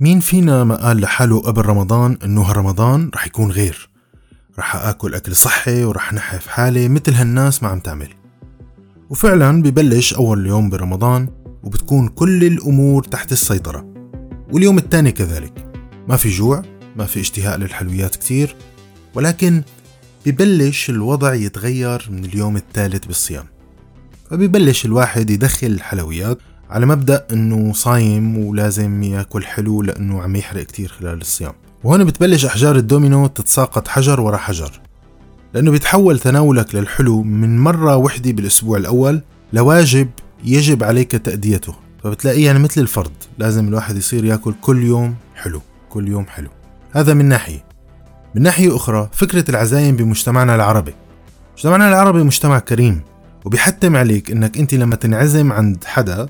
مين فينا ما قال لحاله قبل رمضان إنه هالرمضان رح يكون غير؟ رح آكل أكل صحي ورح نحف حالي مثل هالناس ما عم تعمل. وفعلا ببلش أول يوم برمضان وبتكون كل الأمور تحت السيطرة. واليوم الثاني كذلك. ما في جوع ما في اشتهاء للحلويات كتير ولكن ببلش الوضع يتغير من اليوم الثالث بالصيام. فبيبلش الواحد يدخل الحلويات على مبدأ إنه صايم ولازم يأكل حلو لأنه عم يحرق كتير خلال الصيام. وهون بتبلش أحجار الدومينو تتساقط حجر ورا حجر. لأنه بيتحول تناولك للحلو من مرة وحدة بالأسبوع الأول لواجب يجب عليك تأديته. فبتلاقيه يعني مثل الفرض لازم الواحد يصير يأكل كل يوم حلو كل يوم حلو. هذا من ناحية. من ناحية أخرى فكرة العزايم بمجتمعنا العربي. مجتمعنا العربي مجتمع كريم وبيحتم عليك إنك أنت لما تنعزم عند حدا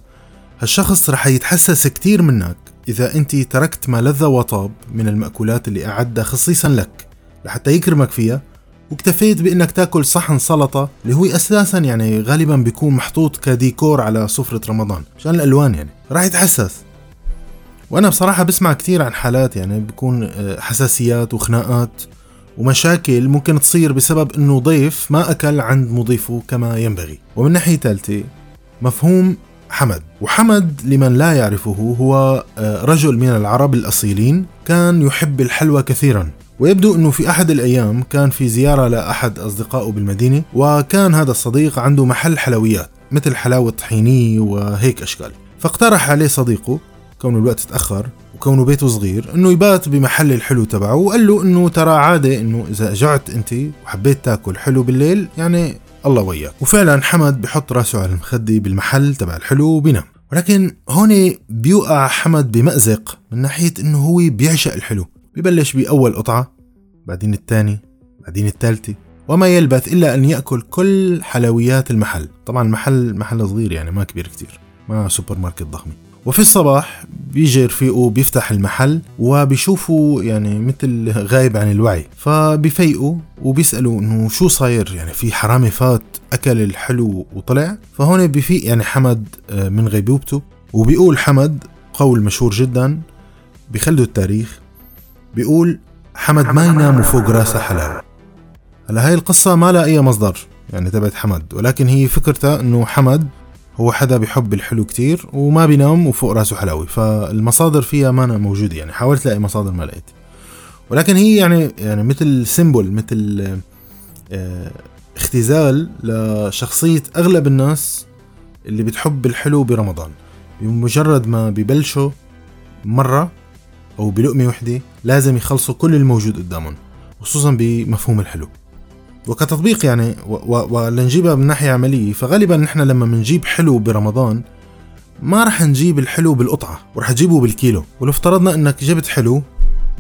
هالشخص رح يتحسس كتير منك إذا أنت تركت ما لذ وطاب من المأكولات اللي أعدها خصيصا لك لحتى يكرمك فيها واكتفيت بأنك تأكل صحن سلطة اللي هو أساسا يعني غالبا بيكون محطوط كديكور على سفرة رمضان مشان الألوان يعني راح يتحسس. وأنا بصراحة بسمع كتير عن حالات يعني بيكون آه، حساسيات وخناقات ومشاكل ممكن تصير بسبب إنه ضيف ما أكل عند مضيفه كما ينبغي. ومن ناحية ثالثة مفهوم حمد. وحمد لمن لا يعرفه هو آه، رجل من العرب الأصيلين كان يحب الحلوى كثيرا. ويبدو أنه في أحد الأيام كان في زيارة لأحد أصدقائه بالمدينة وكان هذا الصديق عنده محل حلويات مثل حلاوة طحينية وهيك أشكال. فاقترح عليه صديقه كونه الوقت تأخر وكونه بيته صغير إنه يبات بمحل الحلو تبعه وقال له إنه ترى عادة إنه إذا جعت أنت وحبيت تأكل حلو بالليل يعني الله وياك. وفعلا حمد بحط راسه على المخدة بالمحل تبع الحلو وبينام. ولكن هون بيوقع حمد بمأزق من ناحية إنه هو بيعشق الحلو. ببلش بأول قطعة بعدين الثاني بعدين الثالثة وما يلبث إلا أن يأكل كل حلويات المحل. طبعا محل محل صغير يعني ما كبير كتير ما سوبر ماركت ضخمة وفي الصباح بيجي رفيقه بيفتح المحل وبيشوفوا يعني مثل غايب عن الوعي. فبيفيقوا وبيسألوا إنه شو صاير؟ يعني في حرامي فات أكل الحلو وطلع؟ فهون بفيق يعني حمد آه، من غيبوبته. وبيقول حمد قول مشهور جدا بخلدوا التاريخ بيقول حمد ما ينام فوق راسه حلاوة هلا هاي القصة ما لها أي مصدر يعني تبعت حمد ولكن هي فكرتها إنه حمد هو حدا بيحب الحلو كتير وما بينام وفوق راسه حلاوي فالمصادر فيها ما أنا موجودة يعني حاولت الاقي مصادر ما لقيت. ولكن هي يعني يعني مثل سيمبل مثل آه اختزال لشخصية أغلب الناس اللي بتحب الحلو برمضان. بمجرد ما ببلشوا مرة أو بلقمة وحدة لازم يخلصوا كل الموجود قدامهم خصوصا بمفهوم الحلو. وكتطبيق يعني ولنجيبها من ناحية عملية. فغالبا نحن لما بنجيب حلو برمضان ما رح نجيب الحلو بالقطعة ورح تجيبه بالكيلو. ولو افترضنا إنك جبت حلو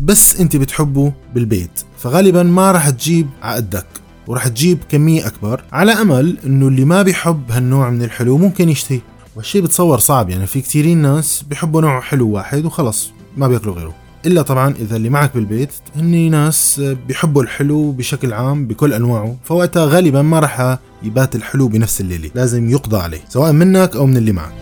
بس أنت بتحبه بالبيت. فغالبا ما رح تجيب عقدك ورح تجيب كمية أكبر. على أمل إنه اللي ما بيحب هالنوع من الحلو ممكن يشتهي. والشيء بتصور صعب يعني في كثيرين ناس بيحبوا نوع حلو واحد وخلص ما بياكلوا غيره. إلا طبعا إذا اللي معك بالبيت هني ناس بيحبوا الحلو بشكل عام بكل أنواعه فوقتها غالبا ما راح يبات الحلو بنفس الليلة لازم يقضى عليه سواء منك أو من اللي معك.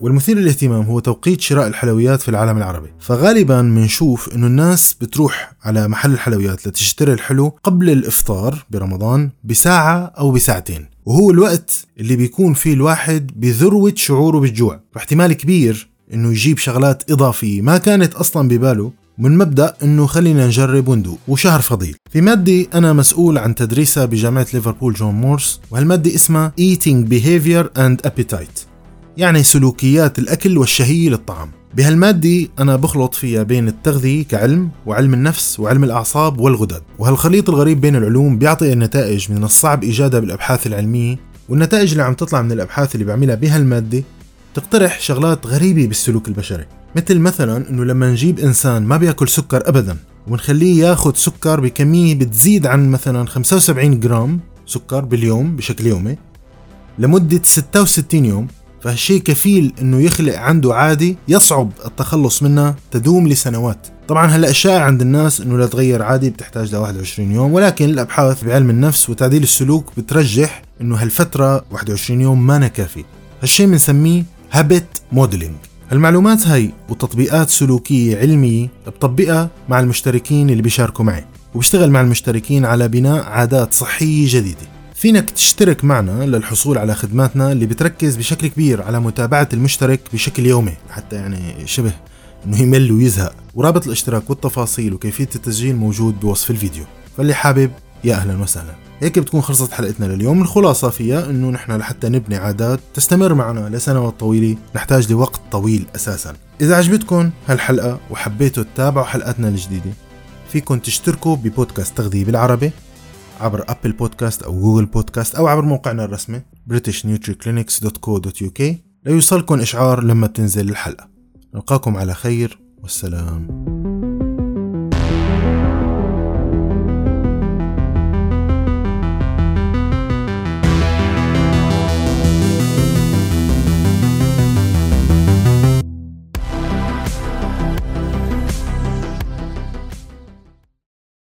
والمثير للاهتمام هو توقيت شراء الحلويات في العالم العربي فغالبا بنشوف إنه الناس بتروح على محل الحلويات لتشتري الحلو قبل الإفطار برمضان بساعة أو بساعتين. وهو الوقت اللي بيكون فيه الواحد بذروة شعوره بالجوع. واحتمال كبير إنه يجيب شغلات إضافية ما كانت أصلا بباله من مبدأ إنه خلينا نجرب وندوق وشهر فضيل. في مادة أنا مسؤول عن تدريسها بجامعة ليفربول جون مورس وهالمادة اسمها Eating Behavior and Appetite يعني سلوكيات الأكل والشهية للطعام. بهالمادة أنا بخلط فيها بين التغذية كعلم وعلم النفس وعلم الأعصاب والغدد. وهالخليط الغريب بين العلوم بيعطي النتائج من الصعب إيجادها بالأبحاث العلمية والنتائج اللي عم تطلع من الأبحاث اللي بعملها بهالمادة تقترح شغلات غريبة بالسلوك البشري. مثل مثلا إنه لما نجيب إنسان ما بيأكل سكر ابدا ونخليه ياخذ سكر بكمية بتزيد عن مثلا 75 جرام سكر باليوم بشكل يومي لمدة 66 يوم. فهالشيء كفيل إنه يخلق عنده عادة يصعب التخلص منها تدوم لسنوات. طبعا هلأ الشائع عند الناس إنه لتغير عادي بتحتاج ل 21 يوم ولكن الأبحاث بعلم النفس وتعديل السلوك بترجح إنه هالفترة 21 يوم ما كافي. هالشيء بنسميه هابت موديلينج المعلومات هاي وتطبيقات سلوكية علمية بطبقها مع المشتركين اللي بيشاركوا معي وبشتغل مع المشتركين على بناء عادات صحية جديدة. فينك تشترك معنا للحصول على خدماتنا اللي بتركز بشكل كبير على متابعة المشترك بشكل يومي حتى يعني شبه إنه يمل ويزهق. ورابط الاشتراك والتفاصيل وكيفية التسجيل موجود بوصف الفيديو. فاللي حابب يا أهلا وسهلا. هيك بتكون خلصت حلقتنا لليوم. الخلاصة فيها إنه نحن لحتى نبني عادات تستمر معنا لسنوات طويلة نحتاج لوقت طويل أساسا. إذا عجبتكم هالحلقة وحبيتوا تتابعوا حلقاتنا الجديدة فيكم تشتركوا ببودكاست تغذية بالعربي. عبر ابل بودكاست أو جوجل بودكاست أو عبر موقعنا الرسمي britishnutriclinics.co.uk ليوصلكم إشعار لما تنزل الحلقة. نلقاكم على خير. والسلام.